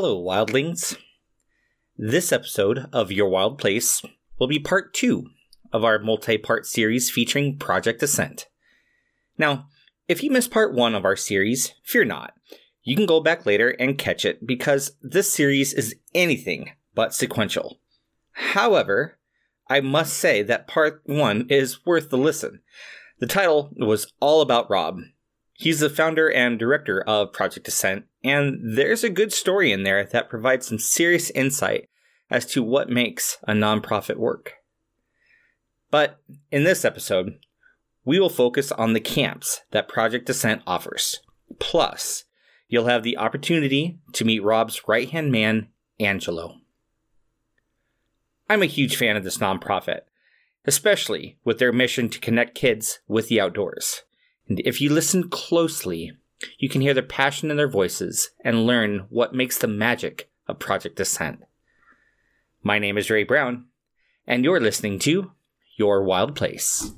Hello, wildlings. This episode of Your Wild Place will be part two of our multi part series featuring Project Ascent. Now, if you missed part one of our series, fear not. You can go back later and catch it because this series is anything but sequential. However, I must say that part one is worth the listen. The title was all about Rob. He's the founder and director of Project Ascent, and there's a good story in there that provides some serious insight as to what makes a nonprofit work. But in this episode, we will focus on the camps that Project Ascent offers. Plus, you'll have the opportunity to meet Rob's right hand man, Angelo. I'm a huge fan of this nonprofit, especially with their mission to connect kids with the outdoors. And if you listen closely, you can hear the passion in their voices and learn what makes the magic of Project Ascent. My name is Ray Brown, and you're listening to Your Wild Place.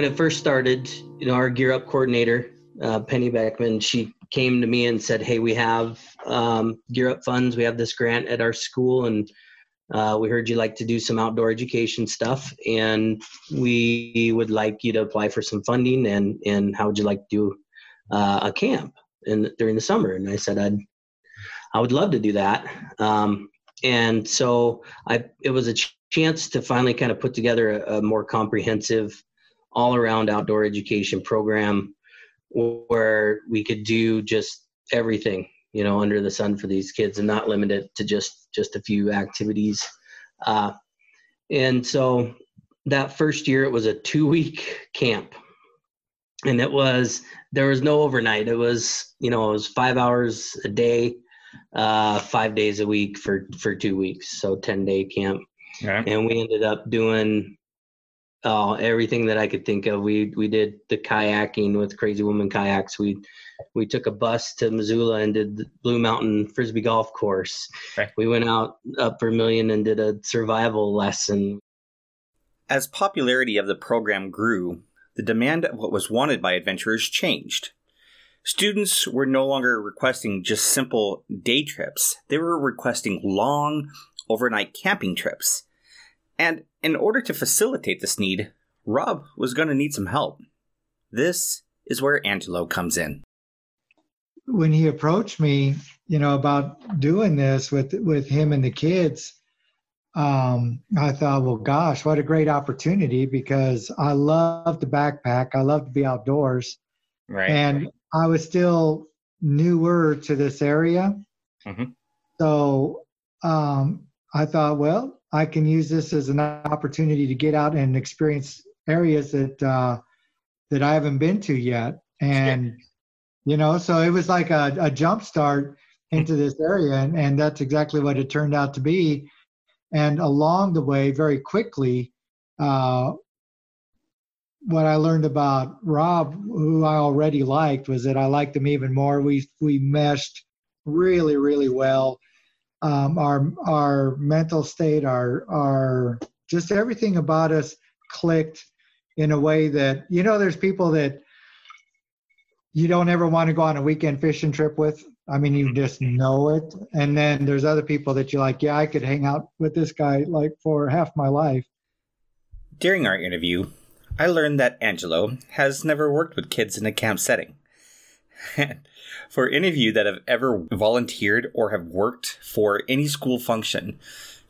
when it first started, you know, our gear up coordinator, uh, Penny Beckman, she came to me and said, "Hey, we have um, gear up funds. We have this grant at our school, and uh, we heard you like to do some outdoor education stuff, and we would like you to apply for some funding. And and how would you like to do uh, a camp in during the summer?" And I said, "I'd I would love to do that." Um, and so I it was a ch- chance to finally kind of put together a, a more comprehensive all around outdoor education program where we could do just everything you know under the sun for these kids and not limit it to just just a few activities. Uh, and so that first year it was a two week camp. And it was there was no overnight. It was you know it was five hours a day uh, five days a week for for two weeks. So 10 day camp and we ended up doing uh, everything that I could think of. We we did the kayaking with Crazy Woman Kayaks. We we took a bus to Missoula and did the Blue Mountain Frisbee Golf Course. Okay. We went out up Vermilion and did a survival lesson. As popularity of the program grew, the demand of what was wanted by adventurers changed. Students were no longer requesting just simple day trips. They were requesting long overnight camping trips. And in order to facilitate this need, Rob was going to need some help. This is where Angelo comes in. When he approached me, you know, about doing this with with him and the kids, um, I thought, well, gosh, what a great opportunity because I love to backpack. I love to be outdoors. Right. And I was still newer to this area. Mm-hmm. So um, I thought, well, I can use this as an opportunity to get out and experience areas that uh, that I haven't been to yet, and you know, so it was like a, a jump start into this area, and, and that's exactly what it turned out to be. And along the way, very quickly, uh, what I learned about Rob, who I already liked, was that I liked him even more. We we meshed really, really well um, our our mental state, our our just everything about us clicked in a way that you know there's people that you don't ever want to go on a weekend fishing trip with. I mean, you just know it. And then there's other people that you're like, yeah, I could hang out with this guy like for half my life. During our interview, I learned that Angelo has never worked with kids in a camp setting. for any of you that have ever volunteered or have worked for any school function,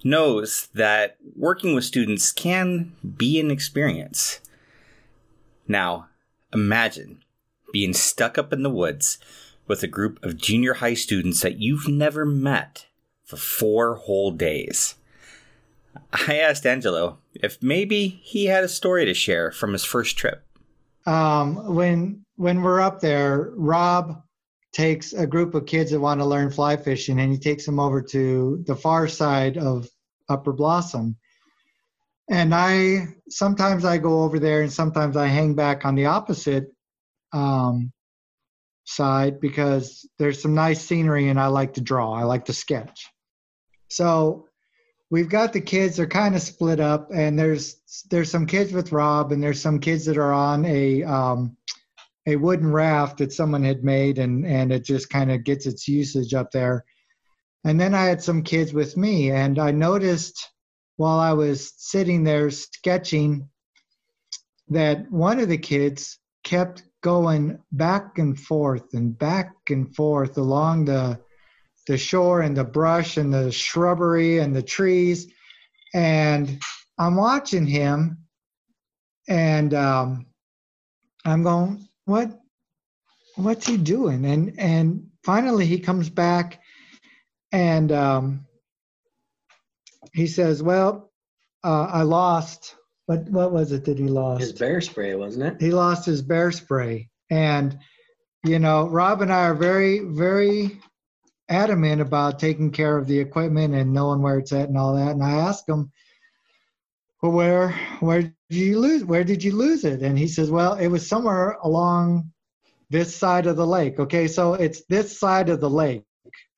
knows that working with students can be an experience. Now, imagine being stuck up in the woods with a group of junior high students that you've never met for four whole days. I asked Angelo if maybe he had a story to share from his first trip. Um, when when we're up there, Rob takes a group of kids that want to learn fly fishing and he takes them over to the far side of Upper Blossom. And I sometimes I go over there and sometimes I hang back on the opposite um, side because there's some nice scenery and I like to draw. I like to sketch. So we've got the kids they're kind of split up and there's there's some kids with rob and there's some kids that are on a um, a wooden raft that someone had made and and it just kind of gets its usage up there and then i had some kids with me and i noticed while i was sitting there sketching that one of the kids kept going back and forth and back and forth along the the shore and the brush and the shrubbery and the trees. And I'm watching him and um, I'm going, what, what's he doing? And, and finally he comes back and um, he says, well, uh, I lost. What, what was it that he lost? His bear spray, wasn't it? He lost his bear spray. And, you know, Rob and I are very, very adamant about taking care of the equipment and knowing where it's at and all that. And I asked him, well, where where did you lose? Where did you lose it? And he says, well, it was somewhere along this side of the lake. Okay, so it's this side of the lake.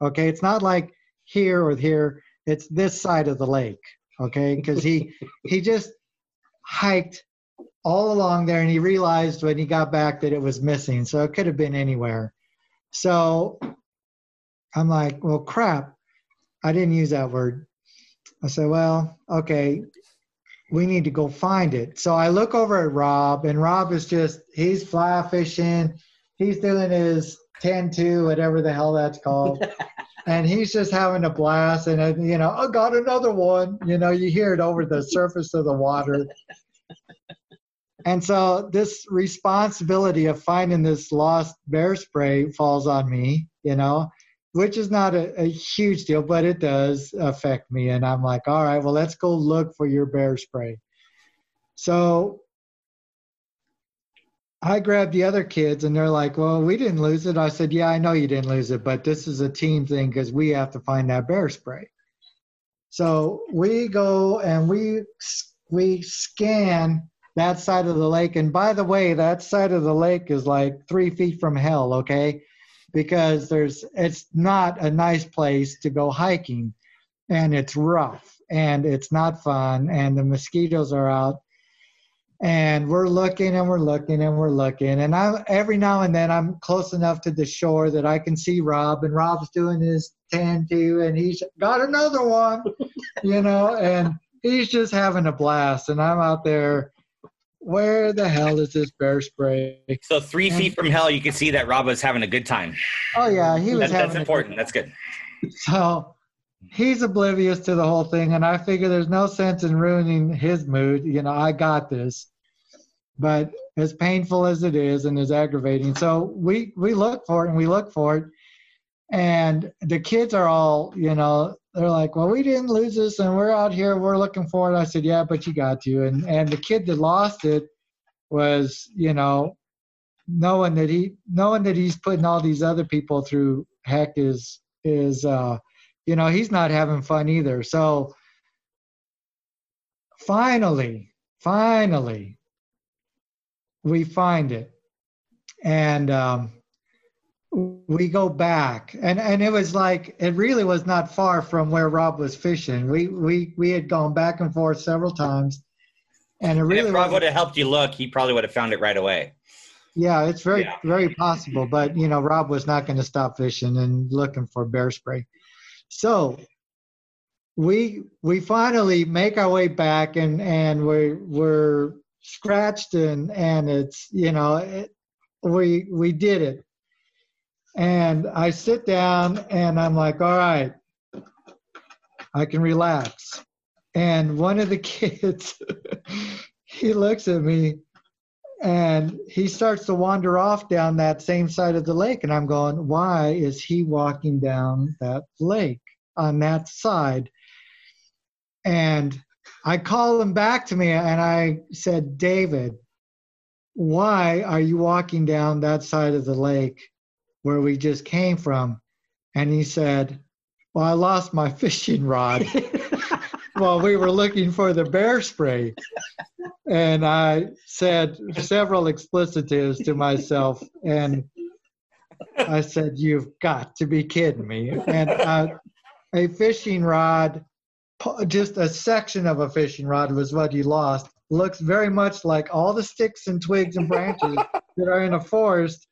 Okay, it's not like here or here. It's this side of the lake. Okay, because he he just hiked all along there and he realized when he got back that it was missing. So it could have been anywhere. So I'm like, well, crap. I didn't use that word. I said, well, okay, we need to go find it. So I look over at Rob, and Rob is just, he's fly fishing. He's doing his 10 2, whatever the hell that's called. and he's just having a blast. And, you know, I got another one. You know, you hear it over the surface of the water. and so this responsibility of finding this lost bear spray falls on me, you know which is not a, a, huge deal, but it does affect me. And I'm like, all right, well, let's go look for your bear spray. So I grabbed the other kids and they're like, well, we didn't lose it. I said, yeah, I know you didn't lose it, but this is a team thing because we have to find that bear spray. So we go and we we scan that side of the lake. And by the way, that side of the lake is like three feet from hell. Okay because there's it's not a nice place to go hiking. And it's rough and it's not fun and the mosquitoes are out. And we're looking and we're looking and we're looking. And I every now and then I'm close enough to the shore that I can see Rob and Rob's doing his tan too. And he's got another one you know and he's just having a blast. And I'm out there where the hell is this bear spray? So three and, feet from hell, you can see that Rob was having a good time. Oh yeah, he was. That, that's important. That's good. So he's oblivious to the whole thing, and I figure there's no sense in ruining his mood. You know, I got this. But as painful as it is, and as aggravating, so we we look for it and we look for it, and the kids are all, you know, they're like, well, we didn't lose this, and we're out here, we're looking for it. I said, yeah, but you got to. And and the kid that lost it was, you know, knowing that he knowing that he's putting all these other people through heck is is uh you know he's not having fun either so finally finally we find it and um we go back. And and it was like it really was not far from where rob was fishing. We we we had gone back and forth several times. And it really and if rob would have helped you look he probably would have found it right away. Yeah it's very yeah. very possible. But you know rob was not going to stop fishing and looking for bear spray. So we we finally make our way back and and we we're scratched and and it's you know it, we we did it and I sit down and I'm like, all right, I can relax. And one of the kids, he looks at me and he starts to wander off down that same side of the lake. And I'm going, why is he walking down that lake on that side? And I call him back to me and I said, David, why are you walking down that side of the lake? Where we just came from. And he said, Well, I lost my fishing rod while we were looking for the bear spray. And I said several explicitives to myself. And I said, You've got to be kidding me. And uh, a fishing rod just a section of a fishing rod was what you lost. Looks very much like all the sticks and twigs and branches that are in a forest.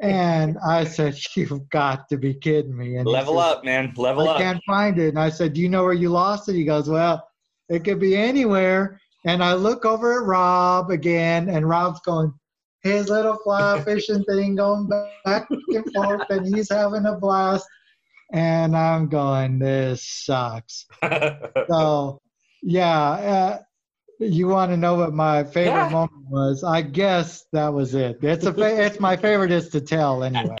And I said, You've got to be kidding me. And level said, up, man. Level I up. I can't find it. And I said, Do you know where you lost it? He goes, Well, it could be anywhere. And I look over at Rob again, and Rob's going, his little fly fishing thing going back and forth, and he's having a blast. And I'm going, this sucks. so, yeah, uh, you want to know what my favorite yeah. moment was? I guess that was it. It's a fa- it's my favorite is to tell anyway.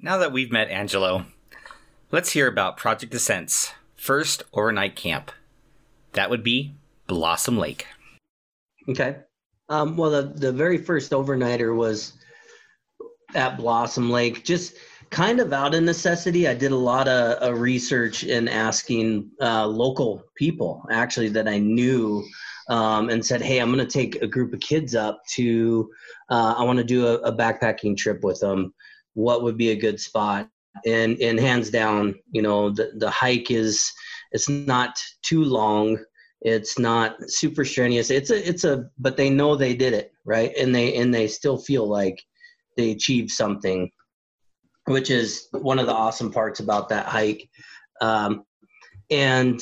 Now that we've met Angelo, let's hear about Project Ascent's first overnight camp. That would be Blossom Lake. Okay. Um, well, the, the very first overnighter was at Blossom Lake, just kind of out of necessity. I did a lot of uh, research in asking uh, local people, actually, that I knew, um, and said, "Hey, I'm going to take a group of kids up to. Uh, I want to do a, a backpacking trip with them. What would be a good spot?" And and hands down, you know, the the hike is it's not too long it's not super strenuous it's a it's a but they know they did it right and they and they still feel like they achieved something which is one of the awesome parts about that hike um, and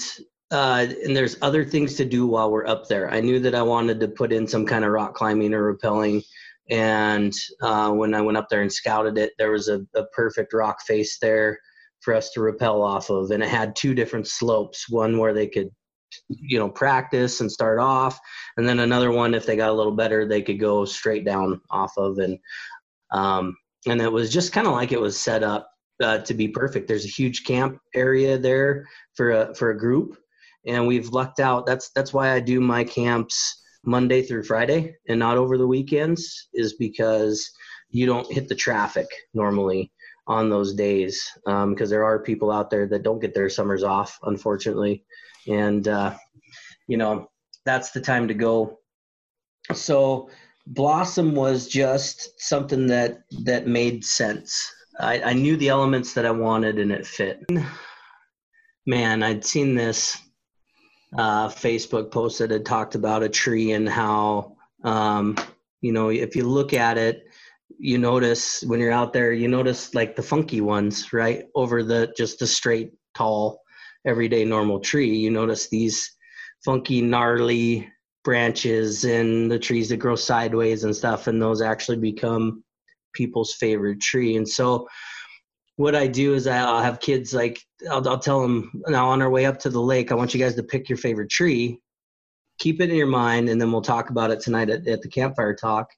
uh, and there's other things to do while we're up there. I knew that i wanted to put in some kind of rock climbing or rappelling. And uh, when i went up there and scouted it there was a, a perfect rock face there for us to rappel off of. And it had two different slopes one where they could you know practice and start off and then another one if they got a little better they could go straight down off of. And um and it was just kind of like it was set up uh, to be perfect. There's a huge camp area there for a for a group and we've lucked out. That's that's why i do my camps monday through friday and not over the weekends is because you don't hit the traffic normally on those days because um, there are people out there that don't get their summers off unfortunately. And uh, you know that's the time to go. So blossom was just something that that made sense. I, I knew the elements that i wanted and it fit. Man i'd seen this uh, facebook post that had talked about a tree and how um, you know if you look at it you notice when you're out there you notice like the funky ones right over the just the straight tall everyday normal tree, you notice these funky, gnarly branches and the trees that grow sideways and stuff, and those actually become people's favorite tree. And so, what I do is I'll have kids like I'll, I'll tell them now on our way up to the lake, I want you guys to pick your favorite tree, keep it in your mind, and then we'll talk about it tonight at, at the campfire talk.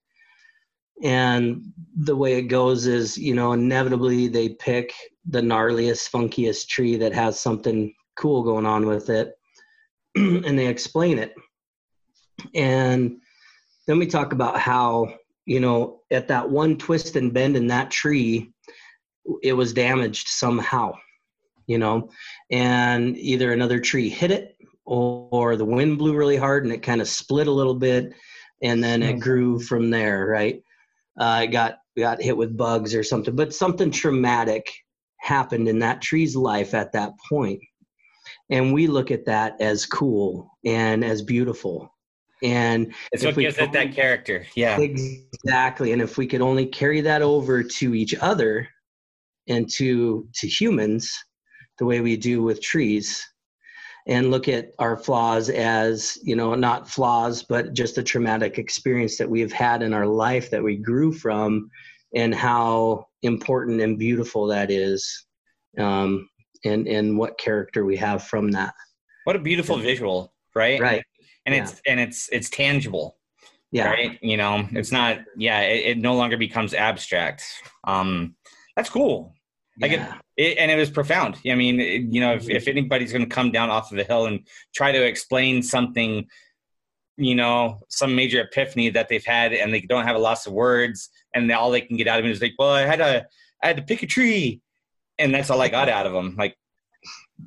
And the way it goes is, you know, inevitably they pick the gnarliest, funkiest tree that has something cool going on with it, and they explain it. And then we talk about how, you know, at that one twist and bend in that tree, it was damaged somehow, you know, and either another tree hit it or, or the wind blew really hard and it kind of split a little bit and then it grew from there, right? Uh, it got got hit with bugs or something, but something traumatic happened in that tree's life at that point. And we look at that as cool and as beautiful. And it's what gives it that character. Yeah. Exactly. And if we could only carry that over to each other and to to humans the way we do with trees and look at our flaws as you know not flaws but just a traumatic experience that we've had in our life that we grew from and how important and beautiful that is um, and and what character we have from that. What a beautiful visual right? Right. And yeah. it's and it's it's tangible yeah. right? You know it's not yeah it, it no longer becomes abstract. Um that's cool like it, it, and it was profound i mean it, you know if, if anybody's going to come down off of the hill and try to explain something you know some major epiphany that they've had and they don't have a loss of words and all they can get out of it is like well i had a i had to pick a tree and that's all I got out of them. Like,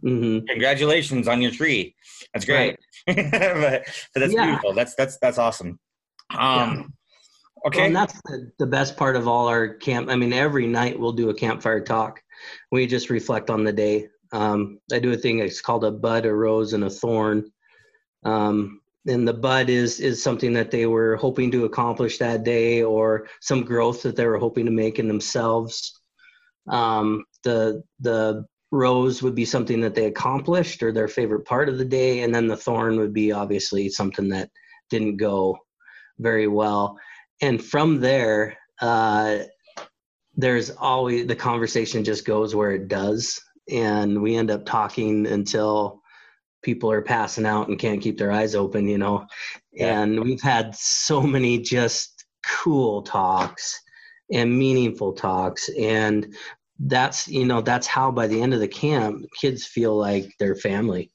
mm-hmm. congratulations on your tree. That's great. Right. but, but, that's yeah. beautiful. That's that's that's awesome. Um, yeah. Okay. Well, and that's the, the best part of all our camp. I mean, every night we'll do a campfire talk. We just reflect on the day Um, I do a thing it's called a bud, a rose, and a thorn. Um, and the bud is is something that they were hoping to accomplish that day, or some growth that they were hoping to make in themselves. Um, the the rose would be something that they accomplished or their favorite part of the day, and then the thorn would be obviously something that didn't go very well. And from there, uh, there's always the conversation just goes where it does. And we end up talking until people are passing out and can't keep their eyes open you know? Yeah. and we've had so many just cool talks and meaningful talks. And that's you know that's how by the end of the camp kids feel like they're family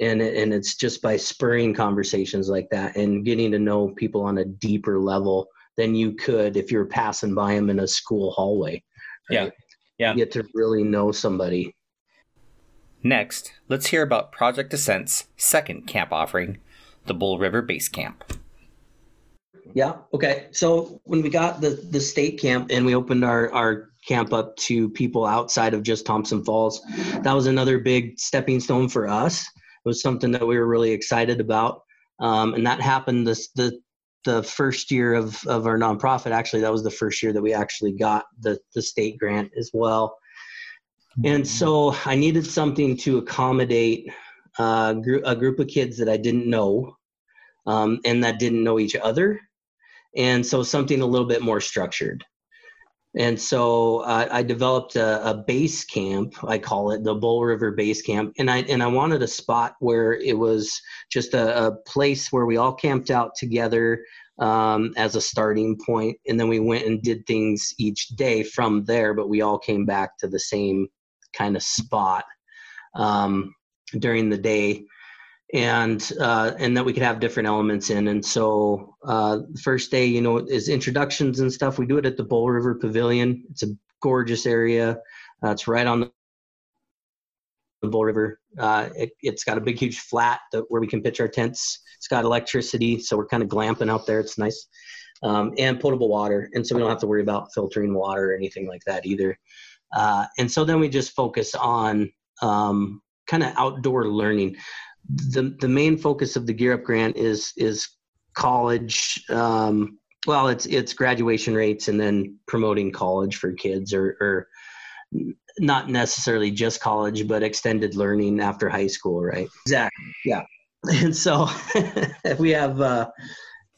and and it's just by spurring conversations like that and getting to know people on a deeper level than you could if you're passing by them in a school hallway. Right? Yeah. Yeah. You get to really know somebody. Next, let's hear about Project Ascent's second camp offering, the Bull River Base Camp. Yeah. Okay. So when we got the the state camp and we opened our our camp up to people outside of just Thompson Falls, that was another big stepping stone for us. Was something that we were really excited about, um, and that happened this the the first year of, of our nonprofit. Actually that was the first year that we actually got the, the state grant as well. And so i needed something to accommodate uh, a group of kids that i didn't know um, and that didn't know each other. And so something a little bit more structured and so uh, I developed a, a, base camp. I call it the Bull River Base Camp, and I and I wanted a spot where it was just a, a place where we all camped out together um, as a starting point, and then we went and did things each day from there. But we all came back to the same kind of spot um, during the day and uh, and that we could have different elements in. And so uh, the first day, you know, is introductions and stuff. We do it at the Bull River Pavilion. It's a gorgeous area. Uh, it's right on the Bull River. Uh, it, has got a big, huge flat that, where we can pitch our tents. It's got electricity, so we're kind of glamping out there. It's nice. Um, and potable water, and so we don't have to worry about filtering water or anything like that either. Uh, and so then we just focus on um, kind of outdoor learning the the main focus of the Gear Up grant is is college. Um, well, it's it's graduation rates and then promoting college for kids, or, or not necessarily just college, but extended learning after high school, right? Exactly. Yeah. And so we have uh,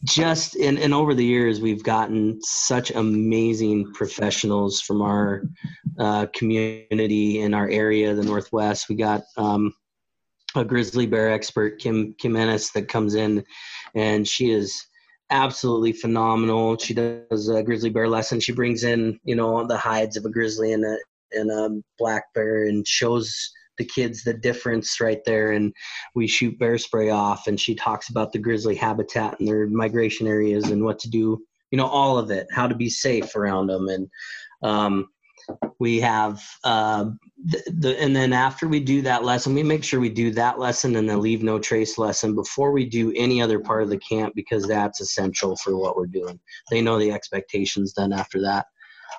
just and, and over the years we've gotten such amazing professionals from our uh, community in our area, the Northwest. We got um, a grizzly bear expert, Kim Kim Annis, that comes in, and she is absolutely phenomenal. She does a grizzly bear lesson. She brings in you know the hides of a grizzly and a and a black bear and shows the kids the difference right there and we shoot bear spray off and she talks about the grizzly habitat and their migration areas and what to do you know all of it how to be safe around them and um, we have uh, the, the, and then after we do that lesson we make sure we do that lesson and the leave no trace lesson before we do any other part of the camp because that's essential for what we're doing. They know the expectations then after that.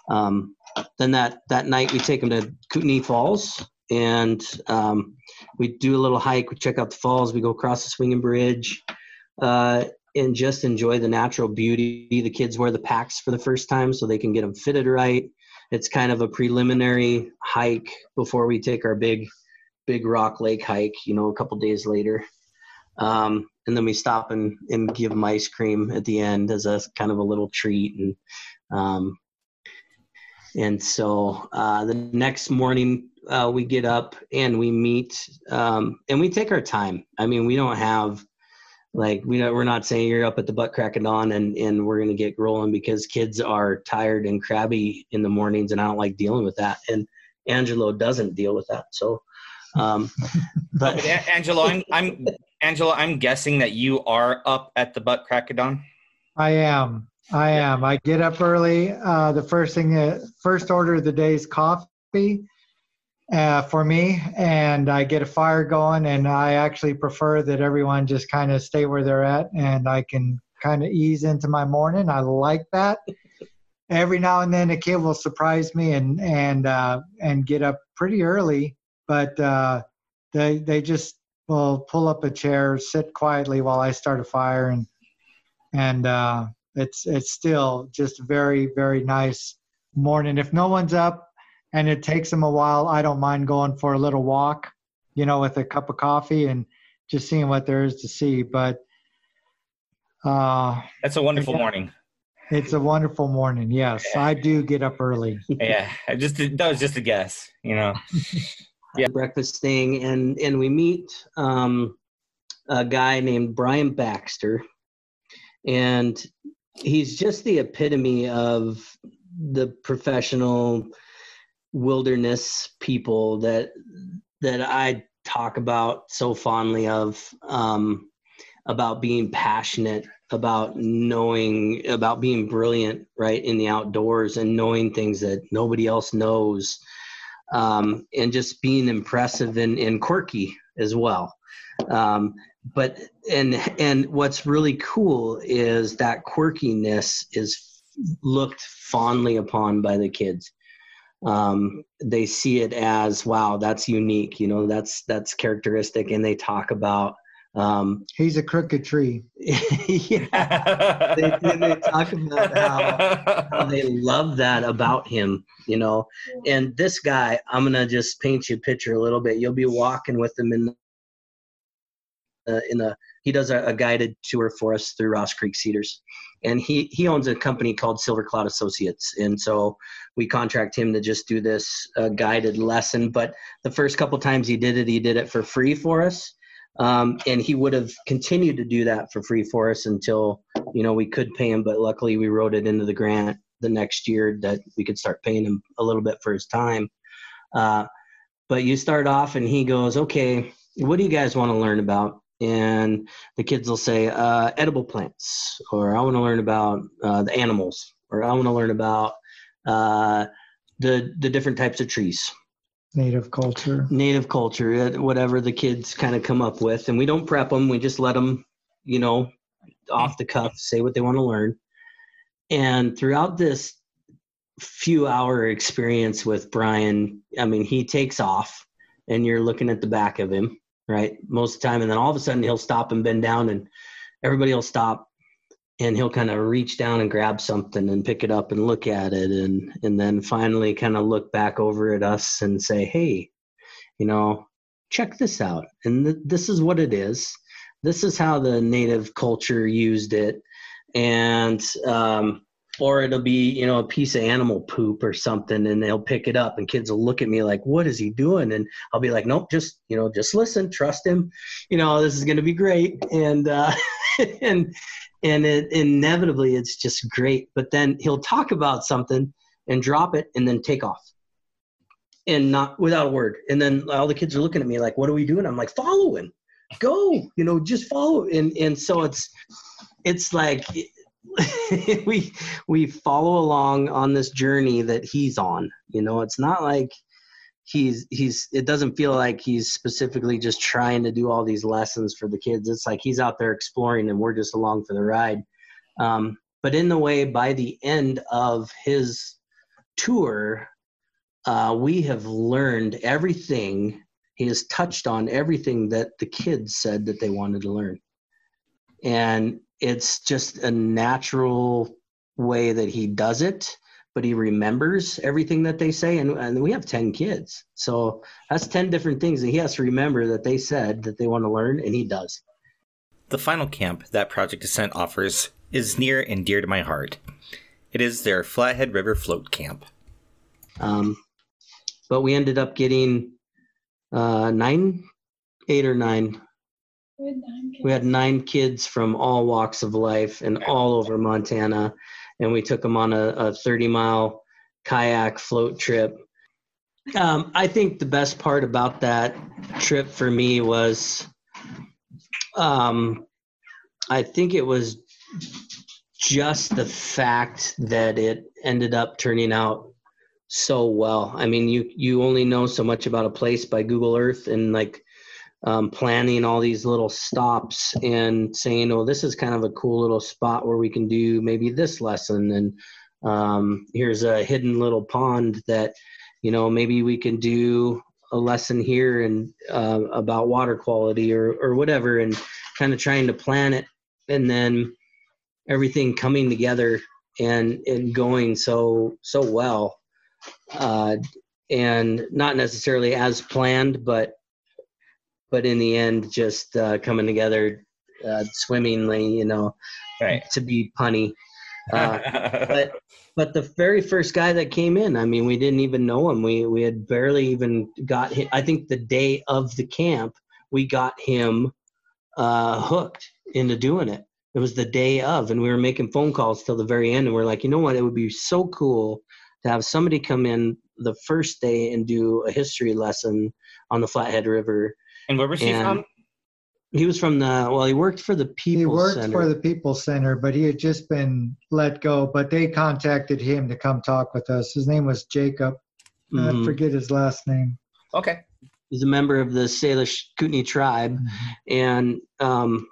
Um, then that that night we take them to kootenai falls and um, we do a little hike. We check out the falls. We go across the swinging bridge uh, and just enjoy the natural beauty. The kids wear the packs for the first time so they can get them fitted right it's kind of a preliminary hike before we take our big big rock lake hike you know a couple days later. Um, and then we stop and, and give them ice cream at the end as a kind of a little treat and um, and so uh, the next morning uh, we get up and we meet um, and we take our time. I mean we don't have like we we're not saying you're up at the butt crack of dawn and and we're gonna get rolling because kids are tired and crabby in the mornings and I don't like dealing with that. And Angelo doesn't deal with that. So um but Angelo I'm I'm Angelo I'm guessing that you are up at the butt crack of dawn I am. I am. I get up early. Uh the first thing that first order of the day is coffee uh, for me, and I get a fire going. And I actually prefer that everyone just kind of stay where they're at, and I can kind of ease into my morning. I like that. Every now and then, a kid will surprise me and and uh, and get up pretty early, but uh, they they just will pull up a chair, sit quietly while I start a fire, and and uh, it's it's still just very very nice morning. If no one's up and it takes them a while, I don't mind going for a little walk, you know, with a cup of coffee and just seeing what there is to see. But uh, that's a wonderful morning. It's a wonderful morning. Yes, yeah. I do get up early. yeah, I just that was just a guess, you know. yeah, breakfast thing, and and we meet um, a guy named Brian Baxter, and he's just the epitome of the professional wilderness people that that I talk about so fondly of um, about being passionate about knowing about being brilliant right in the outdoors and knowing things that nobody else knows um, and just being impressive and, and quirky as well. Um, but and and what's really cool is that quirkiness is looked fondly upon by the kids um, they see it as wow that's unique you know that's that's characteristic and they talk about um, he's a crooked tree. Yeah. They, they talk about how, how they love that about him you know. And this guy i'm gonna just paint you a picture a little bit. You'll be walking with him in uh, in a he does a, a, guided tour for us through Ross Creek Cedars, and he he owns a company called Silver Cloud Associates, and so we contract him to just do this uh, guided lesson. But the first couple times he did it, he did it for free for us, um, and he would have continued to do that for free for us until you know we could pay him. But luckily, we wrote it into the grant the next year that we could start paying him a little bit for his time. Uh, but you start off, and he goes, "Okay, what do you guys want to learn about?" And the kids will say uh, edible plants or i want to learn about uh, the animals or i want to learn about uh, the the different types of trees. Native culture. Native culture uh, whatever the kids kind of come up with and we don't prep them we just let them you know off the cuff say what they want to learn. And throughout this few hour experience with brian i mean he takes off and you're looking at the back of him right? Most of the time. And then all of a sudden he'll stop and bend down and everybody will stop and he'll kind of reach down and grab something and pick it up and look at it and and then finally kind of look back over at us and say hey you know check this out and th- this is what it is this is how the native culture used it and um, or it'll be you know a piece of animal poop or something and they'll pick it up and kids will look at me like what is he doing? And i'll be like nope just you know just listen trust him. You know this is going to be great. And uh and and it inevitably it's just great. But then he'll talk about something and drop it and then take off. And not without a word. And then all the kids are looking at me like what are we doing? I'm like follow him go you know just follow. And and so it's it's like we we follow along on this journey that he's on. You know it's not like he's he's it doesn't feel like he's specifically just trying to do all these lessons for the kids. It's like he's out there exploring and we're just along for the ride. Um, but in the way by the end of his tour uh, we have learned everything. He has touched on everything that the kids said that they wanted to learn and it's just a natural way that he does it but he remembers everything that they say. And, and we have 10 kids. So that's 10 different things that he has to remember that they said that they want to learn and he does. The final camp that project ascent offers is near and dear to my heart. It is their flathead river float camp. Um, but we ended up getting uh, nine eight or nine we had nine kids. We had nine kids from all walks of life and all over Montana, and we took them on a, a 30 mile kayak float trip. Um, I think the best part about that trip for me was, um, I think it was just the fact that it ended up turning out so well. I mean, you you only know so much about a place by Google Earth and like um, planning all these little stops and saying, "Oh, this is kind of a cool little spot where we can do maybe this lesson," and um, here's a hidden little pond that you know maybe we can do a lesson here and uh, about water quality or or whatever, and kind of trying to plan it, and then everything coming together and and going so so well, uh, and not necessarily as planned, but but in the end, just uh, coming together uh, swimmingly, you know, Right. to be punny. Uh, but but the very first guy that came in, I mean, we didn't even know him. We we had barely even got him. I think the day of the camp, we got him uh, hooked into doing it. It was the day of, and we were making phone calls till the very end, and we are like, you know what? It would be so cool to have somebody come in the first day and do a history lesson on the Flathead River. And where was he And from? He was from the well, he worked for the People he worked Center. for the People Center, but he had just been let go. But they contacted him to come talk with us. His name was Jacob. I Mhm. forget his last name. Okay. He's a member of the Salish Kootenai tribe. and um,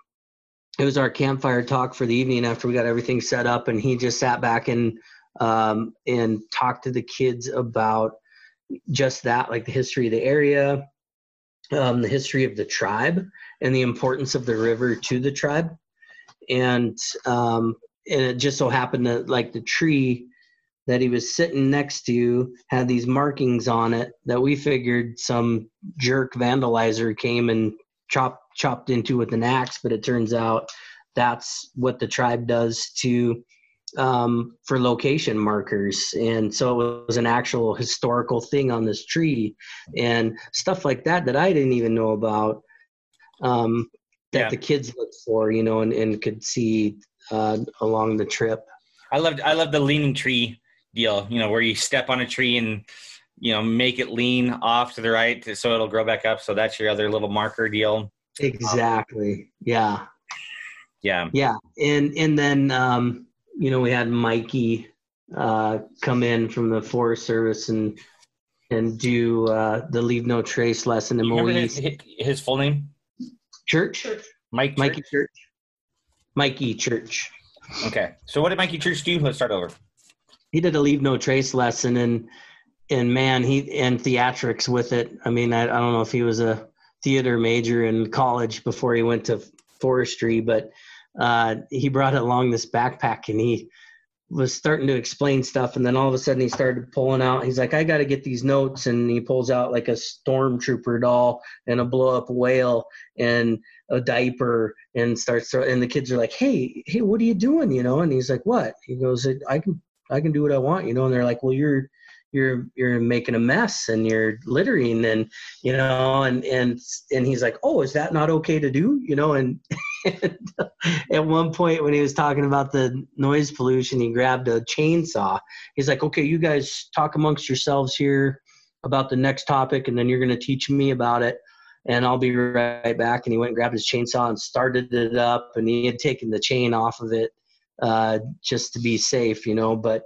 it was our campfire talk for the evening after we got everything set up and he just sat back and um, and talked to the kids about just that like the history of the area um, the history of the tribe and the importance of the river to the tribe. And um, and it just so happened that like the tree that he was sitting next to had these markings on it that we figured some jerk vandalizer came and chopped chopped into with an axe but it turns out that's what the tribe does to um, for location markers and so it was an actual historical thing on this tree and stuff like that that i didn't even know about um, that Yeah. the kids looked for you know and, and could see uh, along the trip I loved I love the leaning tree deal. You know, where you step on a tree and you know make it lean off to the right so it'll grow back up. So that's your other little marker deal. exactly yeah Yeah. Yeah, and and then um, you know we had Mikey uh, come in from the Forest Service and and do uh, the leave no trace lesson in You remember Moe his, his full name? Church. Mike. Mikey Church? Church. Mikey Church. Okay. So what did Mikey Church do? Let's start over. He did a leave no trace lesson and and man he and theatrics with it. I mean I, I don't know if he was a theater major in college before he went to forestry, but uh, he brought along this backpack and he was starting to explain stuff. And then all of a sudden he started pulling out he's like i got to get these notes. And he pulls out like a stormtrooper doll and a blow up whale and a diaper and starts throw- and the kids are like hey hey what are you doing? You know and he's like what? He goes i can i can do what i want you know and they're like well you're you're you're making a mess and you're littering and you know and and and he's like oh is that not okay to do? You know and at one point when he was talking about the noise pollution he grabbed a chainsaw. He's like okay you guys talk amongst yourselves here about the next topic and then you're going to teach me about it and i'll be right back. And he went and grabbed his chainsaw and started it up and he had taken the chain off of it uh, just to be safe you know but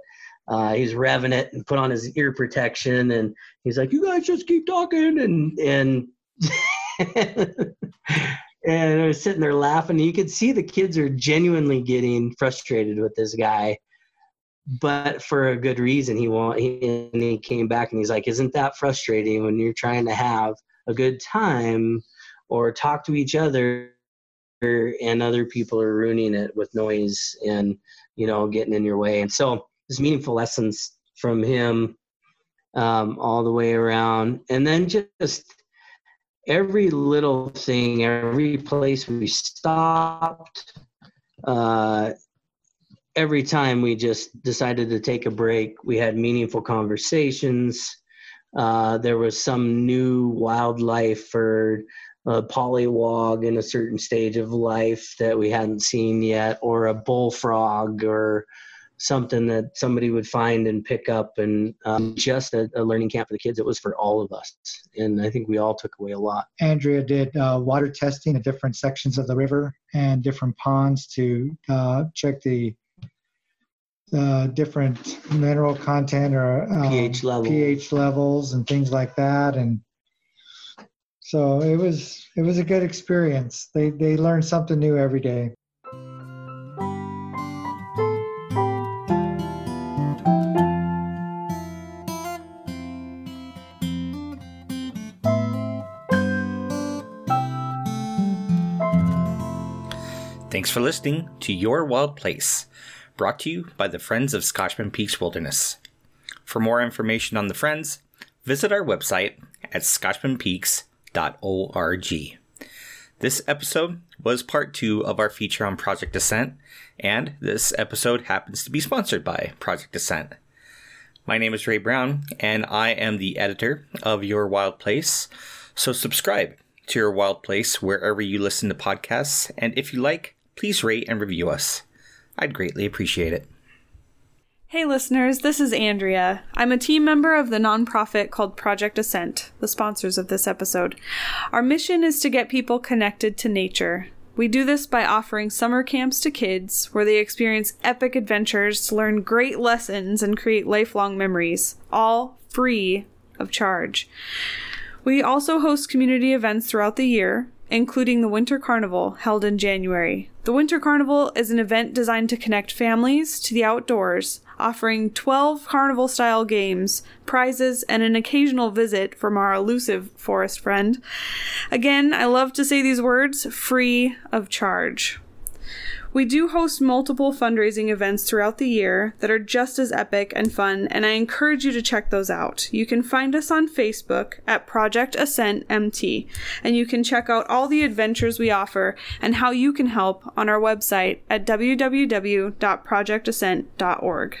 uh, he's revving it and put on his ear protection and he's like you guys just keep talking and and and I was sitting there laughing. You could see the kids are genuinely getting frustrated with this guy, but for a good reason. He want he, and he came back and he's like, "Isn't that frustrating when you're trying to have a good time or talk to each other, and other people are ruining it with noise and you know getting in your way?" And so, there's meaningful lessons from him um, all the way around, and then just every little thing, every place we stopped, uh, every time we just decided to take a break, we had meaningful conversations. Uh, there was some new wildlife or a pollywog in a certain stage of life that we hadn't seen yet, or a bullfrog, or something that somebody would find and pick up and um, just a, a learning camp for the kids it was for all of us and i think we all took away a lot Andrea did uh, water testing at different sections of the river and different ponds to uh, check the uh, different mineral content or um, ph level pH levels and things like that. And so it was it was a good experience. They they learned something new every day. Thanks for listening to Your Wild Place, brought to you by the Friends of Scotchman Peaks Wilderness. For more information on the Friends, visit our website at scotchmanpeaks.org. This episode was part two of our feature on Project Ascent, and this episode happens to be sponsored by Project Ascent. My name is Ray Brown, and I am the editor of Your Wild Place. So subscribe to Your Wild Place wherever you listen to podcasts, and if you like, please rate and review us. I'd greatly appreciate it. Hey listeners, this is Andrea. I'm a team member of the nonprofit called Project Ascent, the sponsors of this episode. Our mission is to get people connected to nature. We do this by offering summer camps to kids where they experience epic adventures, learn great lessons, and create lifelong memories, all free of charge. We also host community events throughout the year, including the Winter Carnival held in January. The Winter Carnival is an event designed to connect families to the outdoors, offering 12 carnival style games, prizes, and an occasional visit from our elusive forest friend. Again, I love to say these words free of charge. We do host multiple fundraising events throughout the year that are just as epic and fun, and I encourage you to check those out. You can find us on Facebook at Project Ascent MT, and you can check out all the adventures we offer and how you can help on our website at www.projectascent.org.